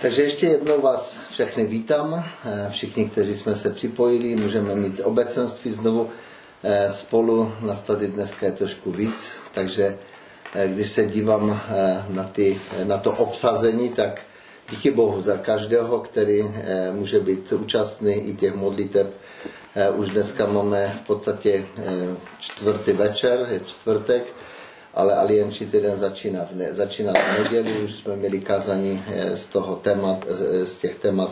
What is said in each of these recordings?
Takže ještě jednou vás všechny vítám. Eh, všichni, kteří jsme se připojili, můžeme mít obecenství znovu eh, spolu. Nás tady dneska je trošku víc, takže eh, když se dívám na, ty, na to obsazení, tak díky Bohu za každého, který může být účastný i těch modliteb. Už dneska máme v podstatě čtvrtý večer, je čtvrtek, ale alianční týden začíná v, ne, začíná v neděli, už jsme měli kazaní eh, z, toho témat, z těch témat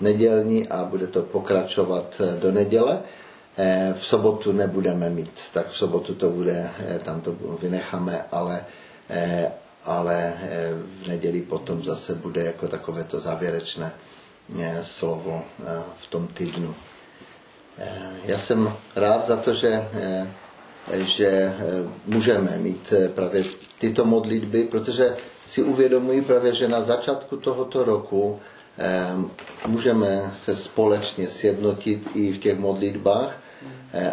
nedělní a bude to pokračovat eh, do neděle. Eh, v sobotu nebudeme mít, tak v sobotu to bude, tam to vynecháme, ale, ale v neděli potom zase bude jako takové to závěrečné slovo v tom týdnu. Já jsem rád za to, že že eh, můžeme mít eh, právě tyto modlitby, protože si uvědomuji právě, že na začátku tohoto roku eh, můžeme se společně sjednotit i v těch modlitbách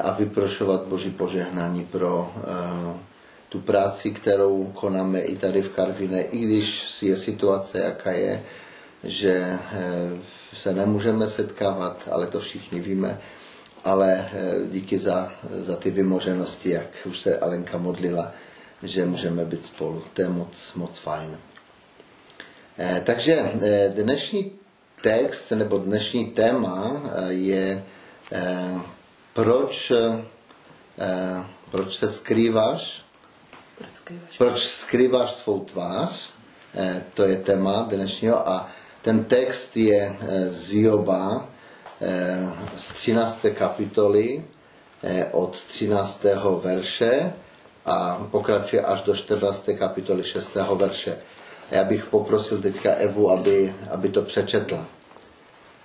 a vyprošovat Boží požehnání pro tu práci, kterou konáme i tady v Karviné, i když je situace, jaká je, že se nemůžeme setkávat, ale to všichni víme, ale eh, díky za, za ty vymoženosti, jak už se Alenka modlila, že můžeme být spolu. To je moc, moc fajn. Eh, takže eh, dnešní text nebo dnešní téma je proč, proč se skrýváš, proč skrýváš, svou tvář, to je téma dnešního a ten text je z Joba, z 13. kapitoly eh, od 13. verše a pokračuje až do 14. kapitoly 6. verše. Já bych poprosil teďka Evu, aby, aby to přečetla.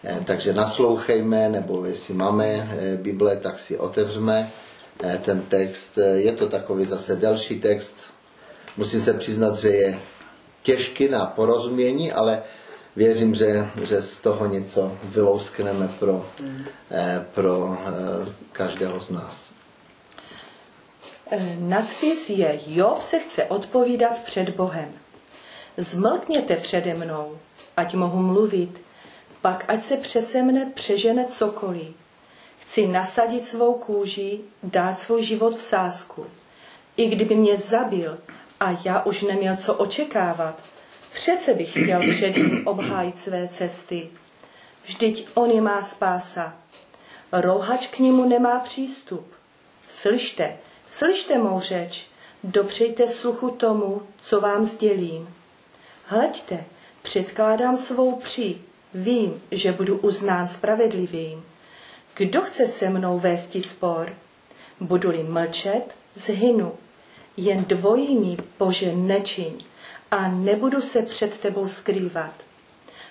Eh, takže naslouchejme, nebo jestli máme Bible, tak si otevřeme ten text. Je to takový zase delší text. Musím se přiznat, že je těžký na porozumění, ale věřím, že, že z toho něco vylouskneme pro, eh, pro eh, každého z nás. Nadpis je Jov se chce odpovídat před Bohem. Zmlkněte přede mnou, ať mohu mluvit, pak ať se přese mne přežene cokoliv. Chci nasadit svou kůži, dát svůj život v sásku. I kdyby mě zabil a já už neměl co očekávat, Přece bych chtěl před ním obhájit své cesty. Vždyť on je má spása. Rouhač k němu nemá přístup. Slyšte, slyšte mou řeč, dopřejte sluchu tomu, co vám sdělím. Hleďte, předkládám svou při, vím, že budu uznán spravedlivým. Kdo chce se mnou vésti spor? Budu-li mlčet, zhynu. Jen dvojí Bože, nečiň a nebudu se před tebou skrývat.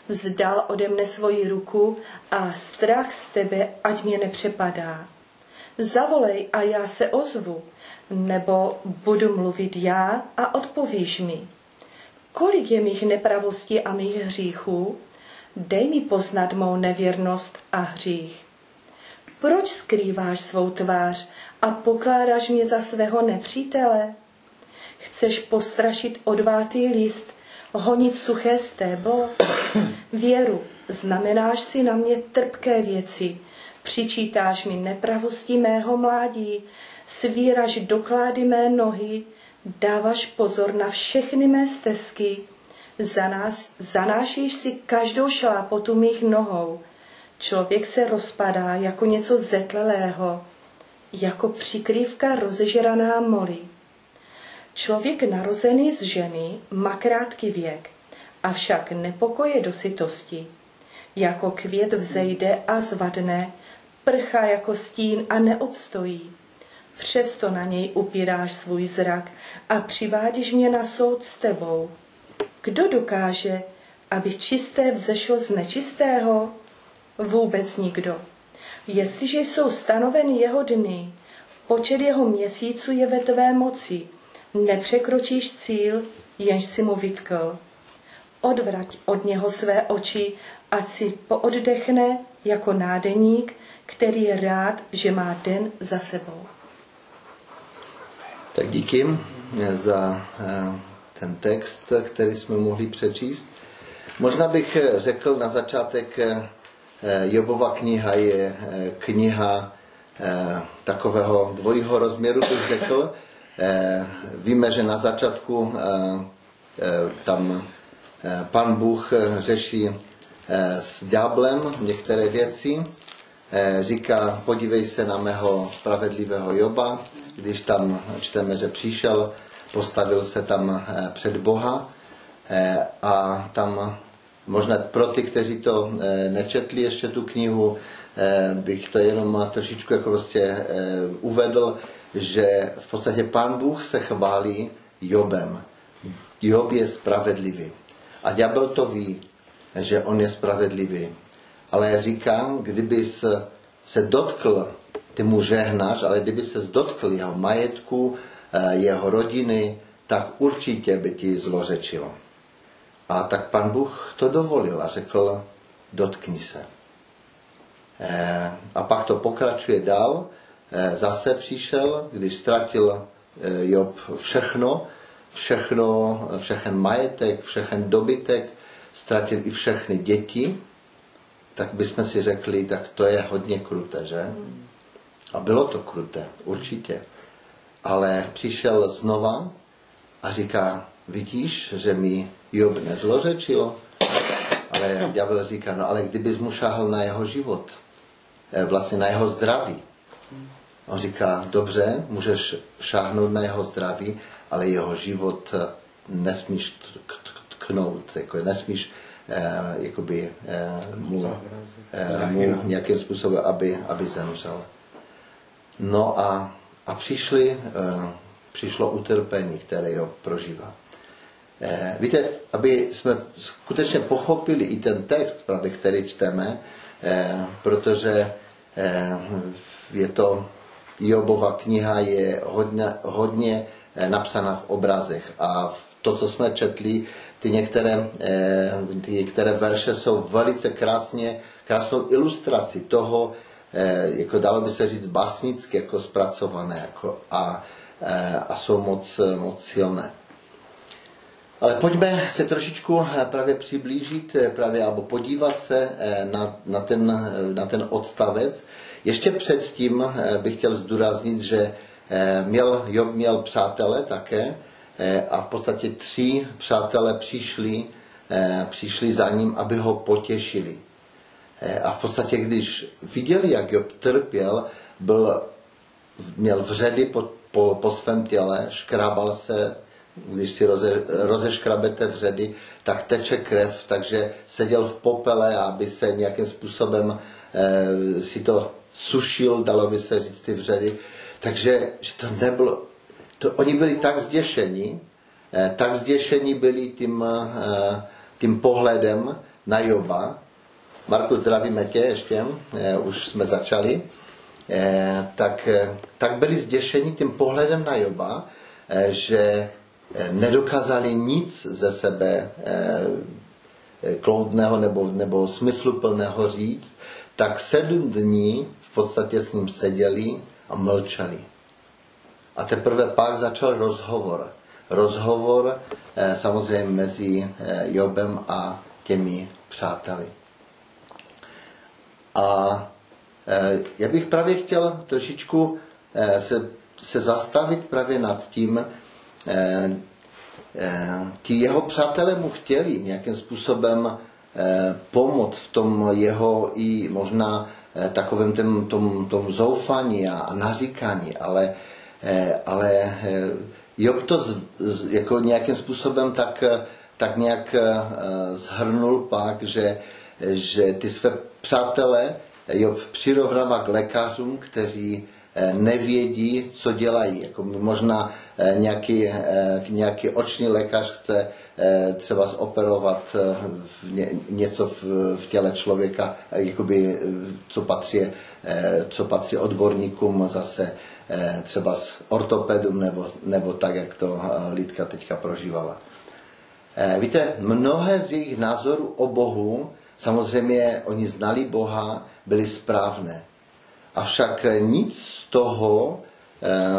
Vzdal ode mne svoji ruku a strach z tebe, ať mě nepřepadá. Zavolej a já se ozvu, nebo budu mluvit já a odpovíš mi. Kolik je mých nepravostí a mých hříchů? Dej mi poznat mou nevěrnost a hřích. Proč skrýváš svou tvář a pokládáš mě za svého nepřítele? Chceš postrašit odvátý list, honit suché stéblo? Věru, znamenáš si na mě trpké věci, přičítáš mi nepravosti mého mládí, svíraš doklády mé nohy, dáváš pozor na všechny mé stezky, za nás, zanášíš si každou šlápotu mých nohou. Člověk se rozpadá jako něco zetlelého, jako přikrývka rozežraná moli. Člověk narozený z ženy má krátký věk, avšak nepokoje do sytosti. Jako květ vzejde a zvadne, prchá jako stín a neobstojí. Přesto na něj upíráš svůj zrak a přivádíš mě na soud s tebou. Kdo dokáže, aby čisté vzešlo z nečistého? Vůbec nikdo. Jestliže jsou stanoveny jeho dny, počet jeho měsíců je ve tvé moci, nepřekročíš cíl, jenž si mu vytkl. Odvrať od něho své oči, ať si pooddechne jako nádeník, který je rád, že má den za sebou. Tak díky za eh, ten text, který jsme mohli přečíst. Možná bych řekl na začátek, Jobova kniha je kniha takového dvojího rozměru, bych řekl. Víme, že na začátku tam pan Bůh řeší s ďáblem některé věci. Říká, podívej se na mého spravedlivého Joba, když tam čteme, že přišel, postavil se tam před Boha. A tam možná pro ty, kteří to nečetli ještě tu knihu, bych to jenom trošičku jako prostě uvedl, že v podstatě pán Bůh se chválí Jobem. Job je spravedlivý. A ďábel to ví, že on je spravedlivý. Ale říkám, kdyby se dotkl, ty mu žehnáš, ale kdyby se dotkl jeho majetku, jeho rodiny, tak určitě by ti zlořečilo. A tak pan Bůh to dovolil a řekl, dotkni se. A pak to pokračuje dál. Zase přišel, když ztratil Job všechno, všechno, všechen majetek, všechen dobytek, ztratil i všechny děti, tak bychom si řekli, tak to je hodně kruté, že? A bylo to kruté, určitě. Ale přišel znova a říká, vidíš, že mi Job nezlořečil? Ale ďábel říká, no ale kdybys mu šáhl na jeho život, eh, vlastně na jeho zdraví. On říká, dobře, můžeš šáhnout na jeho zdraví, ale jeho život eh, nesmíš tknout, jako nesmíš eh, jakoby, eh, mu, eh, mu nějakým způsobem, aby, aby zemřel. No a, a přišli, eh, přišlo utrpení, které ho prožívá. Eh, víte, aby jsme skutečně pochopili i ten text, právě, který čteme, eh, protože eh, je to Jobova kniha je hodně, hodně Eh, napsána v obrazech. A to, co jsme četli, ty některé, eh, ty některé verše jsou velice krásně, krásnou ilustrací toho, eh, jako dalo by se říct, basnicky jako zpracované jako a, a jsou moc, moc silné. Ale pojďme se trošičku právě přiblížit, právě, alebo podívat se na, na, ten, na ten odstavec. Ještě předtím bych chtěl zdůraznit, že Eh, měl, Job měl přátele také eh, a v podstatě tři přátelé přišli, eh, přišli za ním, aby ho potěšili. A v podstatě, když viděli, jak Job trpěl, byl, měl vředy po, po, po svém těle, škrabal se, když si roze, rozeškrabete vředy, tak teče krev, takže seděl v popele, aby se nějakým způsobem eh, si to sušil, dalo by se říct, ty vředy. Takže že to nebylo, to, oni byli tak zděšení, eh, tak zděšení byli tím, eh, tím pohledem na Joba. Marku, zdravíme tě ještě, eh, už jsme začali. Tak, tak byli zděšení tím pohledem na Joba, že nedokázali nic ze sebe kloudného nebo, nebo smysluplného říct, tak sedm dní v podstatě s ním seděli a mlčeli. A teprve pak začal rozhovor. Rozhovor eh, samozřejmě mezi eh, Jobem a těmi přáteli. A eh, já bych právě chtěl trošičku eh, se, se zastavit právě nad tím, eh, eh, ti jeho přátelé mu chtěli nějakým způsobem eh, pomoct v tom jeho i možná Eh, takovém tom, tom, tom zoufání a, naříkání, ale, eh, ale eh, Job to z, z, jako nějakým způsobem tak, tak nějak zhrnul pak, že, že ty své přátelé Job přirovnává k lékařům, kteří nevědí, co dělají. Jako možná nějaký, nějaký oční lékař chce třeba zoperovat něco v těle člověka, jakoby, co, patří, co patří odborníkům zase třeba s ortopedům nebo, nebo tak, jak to Lidka teďka prožívala. Víte, mnohé z jejich názorů o Bohu, samozřejmě oni znali Boha, byly správné. Avšak nic z toho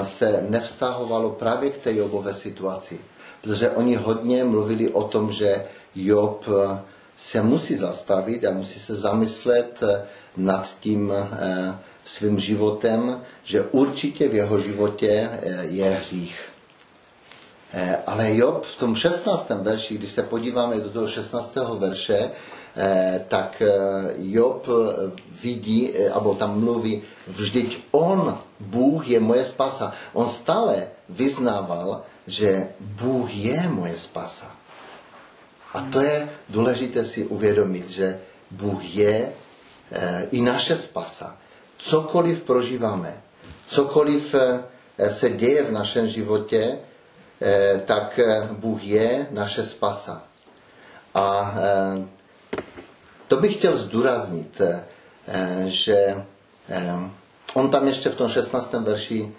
se nevztahovalo právě k té Jobové situaci protože oni hodně mluvili o tom, že Job eh, se musí zastavit a musí se zamyslet eh, nad tím eh, svým životem, že určitě v jeho životě eh, je hřích. Ale Job v tom 16. verši, když se podíváme do toho 16. verše, tak Job vidí, abo tam mluví, vždyť on, Bůh je moje spasa. On stále vyznával, že Bůh je moje spasa. A to je důležité si uvědomit, že Bůh je i naše spasa. Cokoliv prožíváme, cokoliv se děje v našem životě, tak Bůh je naše spasa. A to bych chtěl zdůraznit, že on tam ještě v tom 16. verši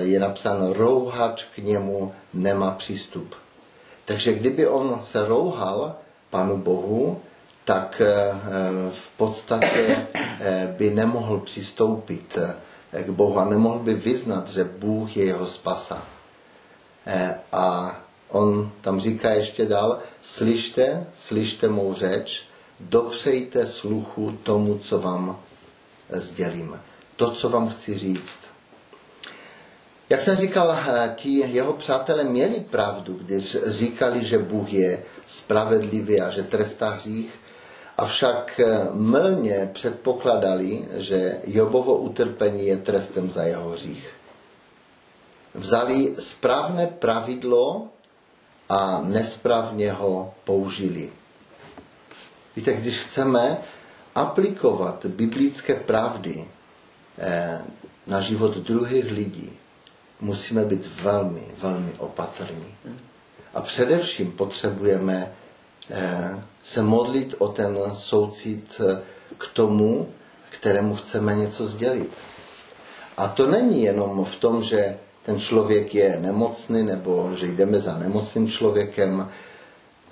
je napsáno, rouhač k němu nemá přístup. Takže kdyby on se rouhal Panu Bohu, tak eh, v podstatě eh, by nemohl přistoupit eh, k Bohu a nemohl by vyznat, že Bůh je jeho spasa. A on tam říká ještě dál, slyšte, slyšte mou řeč, dopřejte sluchu tomu, co vám sdělím. To, co vám chci říct. Jak jsem říkal, eh, ti jeho přátelé měli pravdu, když říkali, že Bůh je spravedlivý a že trestá hřích, avšak eh, mylně předpokladali, že Jobovo utrpení je trestem za jeho hřích. Vzali správné pravidlo a nesprávně ho použili. Víte, když chceme aplikovat biblické pravdy eh, na život druhých lidí, musíme být velmi, velmi opatrní. A především potřebujeme eh, se modlit o ten soucit eh, k tomu, kterému chceme něco sdělit. A to není jenom v tom, že ten člověk je nemocný nebo že jdeme za nemocným člověkem,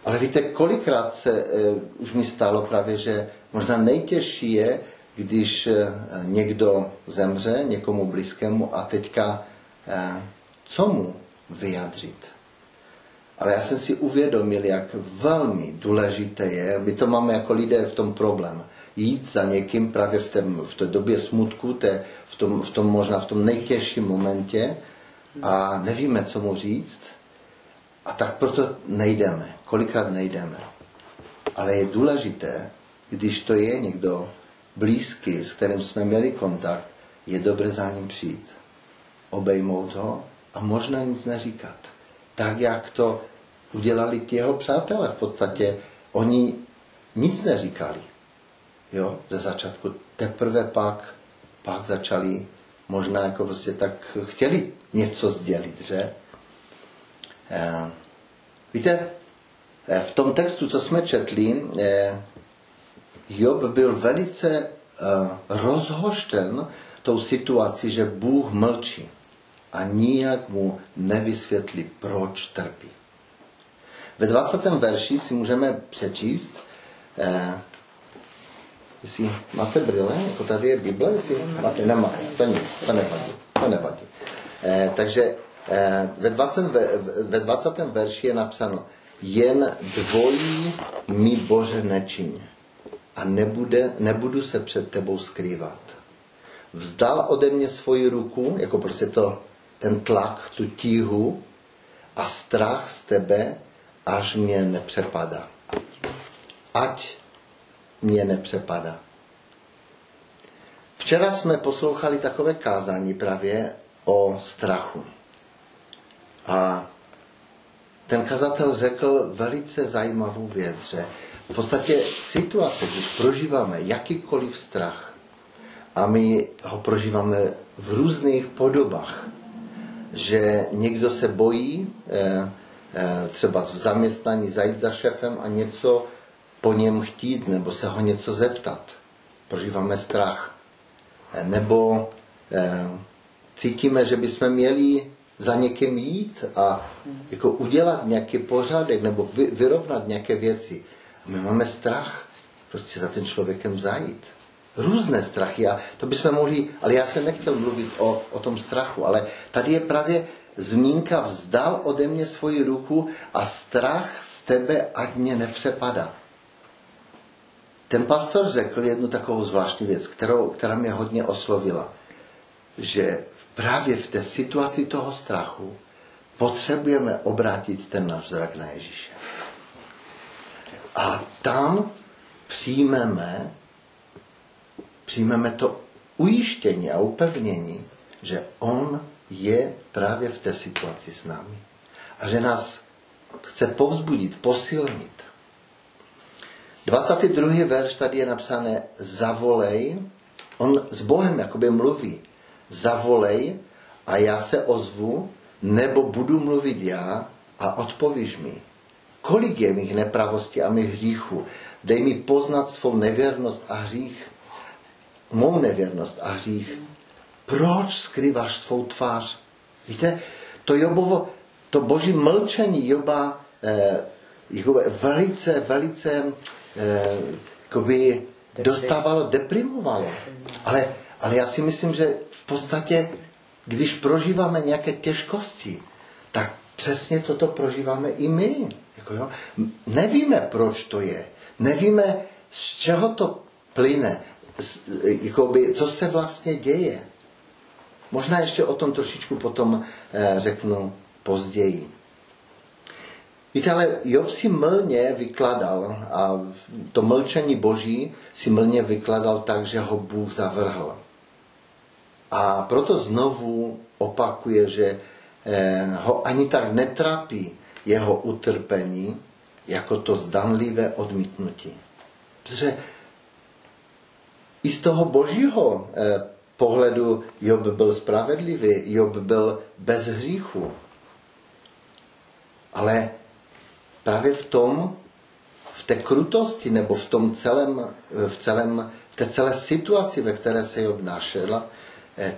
ale víte, kolikrát se uh, už mi stalo právě, že možná nejtěžší je, když uh, někdo zemře někomu blízkému a teďka Eh, co mu vyjadřit. Ale já jsem si uvědomil, jak velmi důležité je, my to máme jako lidé v tom problém, jít za někým právě v, tém, v té době smutku, té, v, tom, v tom možná v tom nejtěžším momentě a nevíme, co mu říct a tak proto nejdeme, kolikrát nejdeme. Ale je důležité, když to je někdo blízký, s kterým jsme měli kontakt, je dobré za ním přijít obejmout ho a možná nic neříkat. Tak, jak to udělali ti jeho přátelé. V podstatě oni nic neříkali. Jo, ze začátku. Teprve pak, pak začali možná jako prostě tak chtěli něco sdělit, že? Eh, víte, eh, v tom textu, co jsme četli, eh, Job byl velice rozhošten tou situací, že Bůh mlčí a nijak mu nevysvětlí, proč trpí. Ve 20. verši si můžeme přečíst, eh, jestli máte brýle, jako tady je Bible, jestli máte, nemáte, to nic, to nevadí, to nevadí. Eh, takže ve, 20, ve, ve 20. verši je napsáno, jen dvojí mi Bože nečiň a nebude, nebudu se před tebou skrývat. Vzdal ode mě svoji ruku, jako prostě to ten tlak, tu tíhu a strach z tebe, až mě nepřepadá. Ať mě nepřepadá. Včera jsme poslouchali takové kázání právě o strachu. A ten kazatel řekl velice zajímavou věc, že v podstatě situace, když prožíváme jakýkoliv strach, a my ho prožíváme v různých podobách, že někdo se bojí eh, eh, třeba v zaměstnání zajít za šefem a něco po něm chtít nebo se ho něco zeptat. Prožíváme strach. Eh, nebo cítíme, že bychom měli za někým jít a jako udělat nějaký pořádek nebo vyrovnat nějaké věci. A my máme strach prostě za ten člověkem zajít různé strachy a to bychom mohli, ale já jsem nechtěl mluvit o, o tom strachu, ale tady je právě zmínka vzdal ode mě svoji ruku a strach z tebe, ať mě nepřepadá. ten pastor řekl jednu takovou zvláštní věc, kterou, která mě hodně oslovila, že právě v té situaci toho strachu potřebujeme obrátit ten náš zrak na Ježíše. A tam přijmeme, přijmeme to ujištění a upevnění, že On je právě v té situaci s námi. A že nás chce povzbudit, posilnit. 22. verš tady je napsané zavolej. On s Bohem jakoby mluví. Zavolej a já se ozvu, nebo budu mluvit já a odpovíš mi. Kolik je mých nepravostí a mých hříchů? Dej mi poznat svou nevěrnost a hřích. Mou nevěrnost a hřích. Proč skrýváš svou tvář? Víte, to Jobovo, to boží mlčení Joba eh, velice, velice eh, dostávalo, deprimovalo. Ale, ale já si myslím, že v podstatě, když prožíváme nějaké těžkosti, tak přesně toto prožíváme i my. Jako jo? Nevíme, proč to je. Nevíme, z čeho to plyne. Z, jakoby, co se vlastně děje. Možná ještě o tom trošičku potom eh, řeknu později. Víte, ale Job si mlně vykladal a to mlčení boží si mlně vykladal tak, že ho Bůh zavrhl. A proto znovu opakuje, že eh, ho ani tak netrápí jeho utrpení, jako to zdanlivé odmítnutí. Protože i z toho božího eh, pohledu Job byl spravedlivý, Job byl bez hříchu. Ale právě v tom, v té krutosti nebo v tom celém, v celém, v té celé situaci, ve které se Job našel,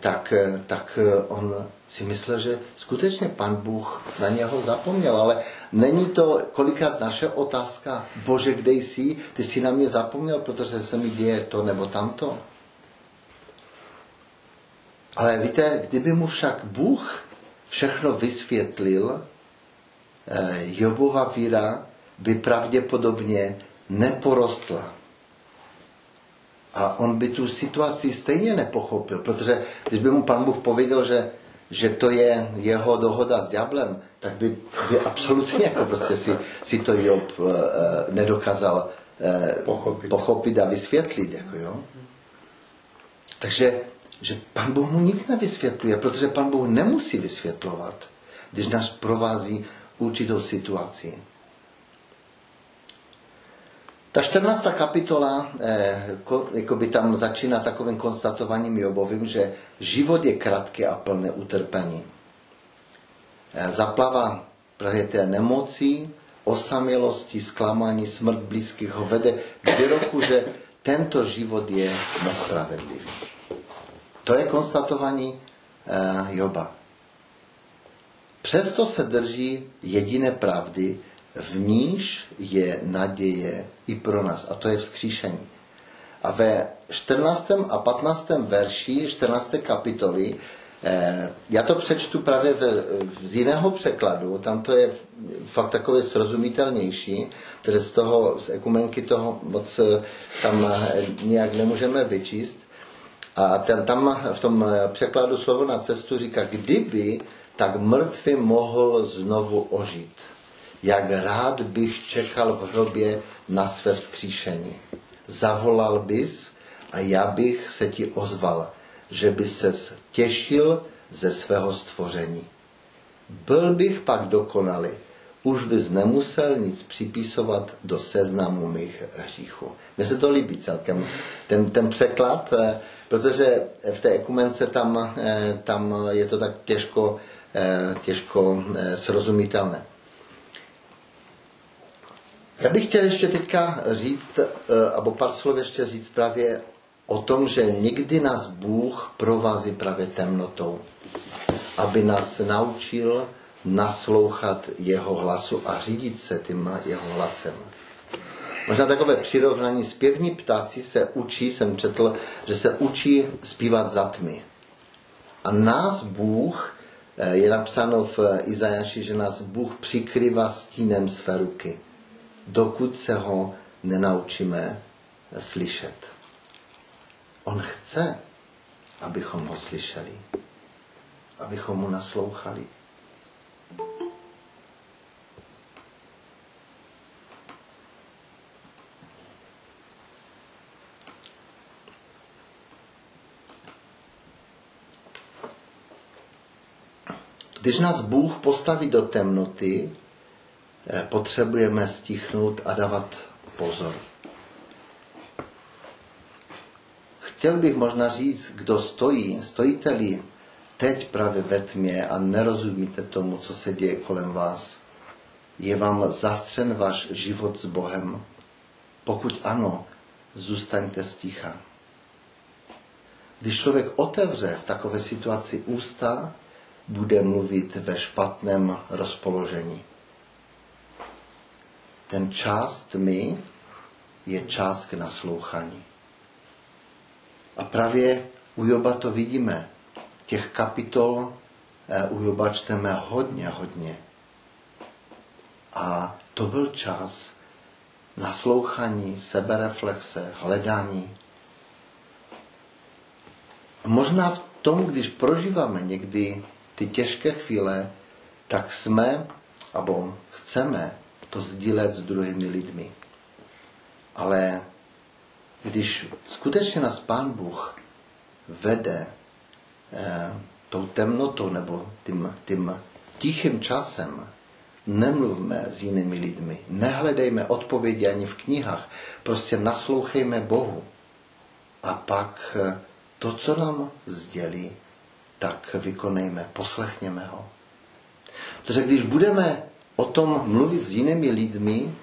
tak, eh, tak eh, on si myslel, že skutečně pan Bůh na něho zapomněl. Ale není to kolikrát naše otázka, Bože, kde jsi? Ty jsi na mě zapomněl, protože se mi děje to nebo tamto. Ale víte, kdyby mu však Bůh všechno vysvětlil, Eh, Jobova víra by pravděpodobně neporostla. A on by tu situaci stejně nepochopil, protože když by mu pan Bůh pověděl, že, že to je jeho dohoda s ďáblem, tak by, by absolutně jako prostě si, si to Job uh, nedokázal uh, pochopit. pochopit a vysvětlit. Jako jo. Takže že pan Bůh mu nic nevysvětluje, protože pan Bůh nemusí vysvětlovat, když nás provází určitou situaci. Ta 14. kapitola eh, jako by tam začíná takovým konstatováním Jobovým, že život je krátký a plné utrpení. Eh, zaplava právě té nemocí, osamělosti, zklamání, smrt blízkých ho vede k výroku, že tento život je nespravedlivý. To je konstatování eh, Joba. Přesto se drží jediné pravdy, v níž je naděje i pro nás, a to je vzkříšení. A ve 14. a 15. verši 14. kapitoly, eh, já to přečtu právě z jiného překladu, tam to je fakt takové srozumitelnější, které z toho, z ekumenky toho moc eh, tam eh, nějak nemůžeme vyčíst. A ten, tam v tom překladu slovo na cestu říká, kdyby tak mrtvý mohl znovu ožít. Jak rád bych čekal v hrobě na své vzkříšení. Zavolal bys a já bych se ti ozval, že by se těšil ze svého stvoření. Byl bych pak dokonalý, už bys nemusel nic připisovat do seznamu mých hříchů. Mně se to líbí celkem, ten, ten překlad, eh, protože v té ekumence tam, eh, tam je to tak těžko Eh, těžko srozumitelné. Já bych chtěl ještě teďka říct, eh, pár slov ještě říct právě o tom, že nikdy nás Bůh provází právě temnotou, aby nás naučil naslouchat jeho hlasu a řídit se tím jeho hlasem. Možná takové přirovnání zpěvní ptáci se učí, jsem četl, že se učí zpívat za tmy. A nás Bůh Eh, je napsáno v Izajaši, že nás Bůh přikrývá stínem své ruky, dokud se ho nenaučíme slyšet. On chce, abychom ho slyšeli, abychom mu naslouchali. Když nás Bůh postaví do temnoty, potřebujeme stichnout a dávat pozor. Chtěl bych možná říct, kdo stojí, stojíte-li teď právě ve tmě a nerozumíte tomu, co se děje kolem vás. Je vám zastřen váš život s Bohem? Pokud ano, zůstaňte sticha. Když člověk otevře v takové situaci ústa, bude mluvit ve špatném rozpoložení. Ten čas tmy je čas k naslouchání. A právě u Joba to vidíme. Těch kapitol eh, u Joba čteme hodně, hodně. A to byl čas naslouchání, sebereflexe, hledání. A možná v tom, když prožíváme někdy ty těžké chvíle, tak jsme, nebo chceme to sdílet s druhými lidmi. Ale když skutečně nás Pán Bůh vede eh, tou temnotou nebo tím, tím tichým časem, nemluvme s jinými lidmi, nehledejme odpovědi ani v knihách, prostě naslouchejme Bohu. A pak eh, to, co nám sdělí, tak vykonejme, poslechněme ho. Protože když budeme o tom mluvit s jinými lidmi,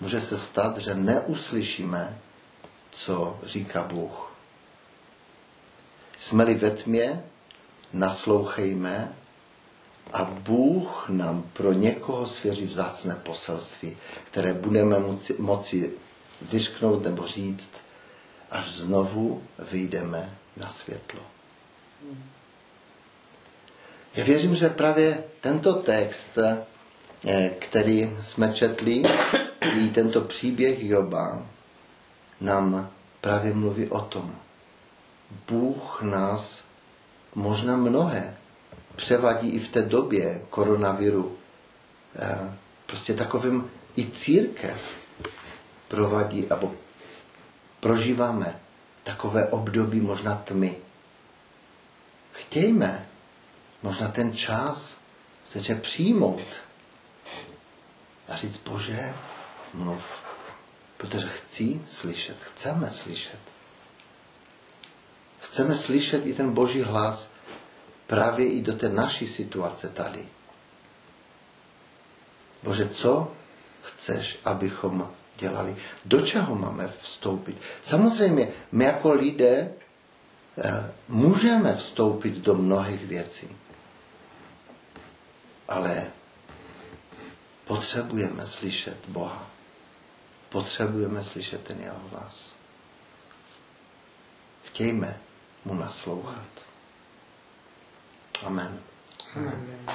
může se stát, že neuslyšíme, co říká Bůh. Jsme-li ve tmě, naslouchejme a Bůh nám pro někoho svěří vzácné poselství, které budeme moci, moci vyšknout nebo říct, až znovu vyjdeme na světlo. Já věřím, že právě tento text, který jsme četli, i tento příběh Joba, nám právě mluví o tom. Bůh nás možná mnohé převadí i v té době koronaviru. Eh, prostě takovým i církev provadí, nebo prožíváme takové období možná tmy. Chtějme možná ten čas chce přijmout a říct, Bože, mluv, protože chci slyšet, chceme slyšet. Chceme slyšet i ten Boží hlas právě i do té naší situace tady. Bože, co chceš, abychom dělali? Do čeho máme vstoupit? Samozřejmě, my jako lidé eh, můžeme vstoupit do mnohých věcí ale potřebujeme slyšet Boha. Potřebujeme slyšet ten jeho hlas. Chtějme mu naslouchat. Amen. Amen.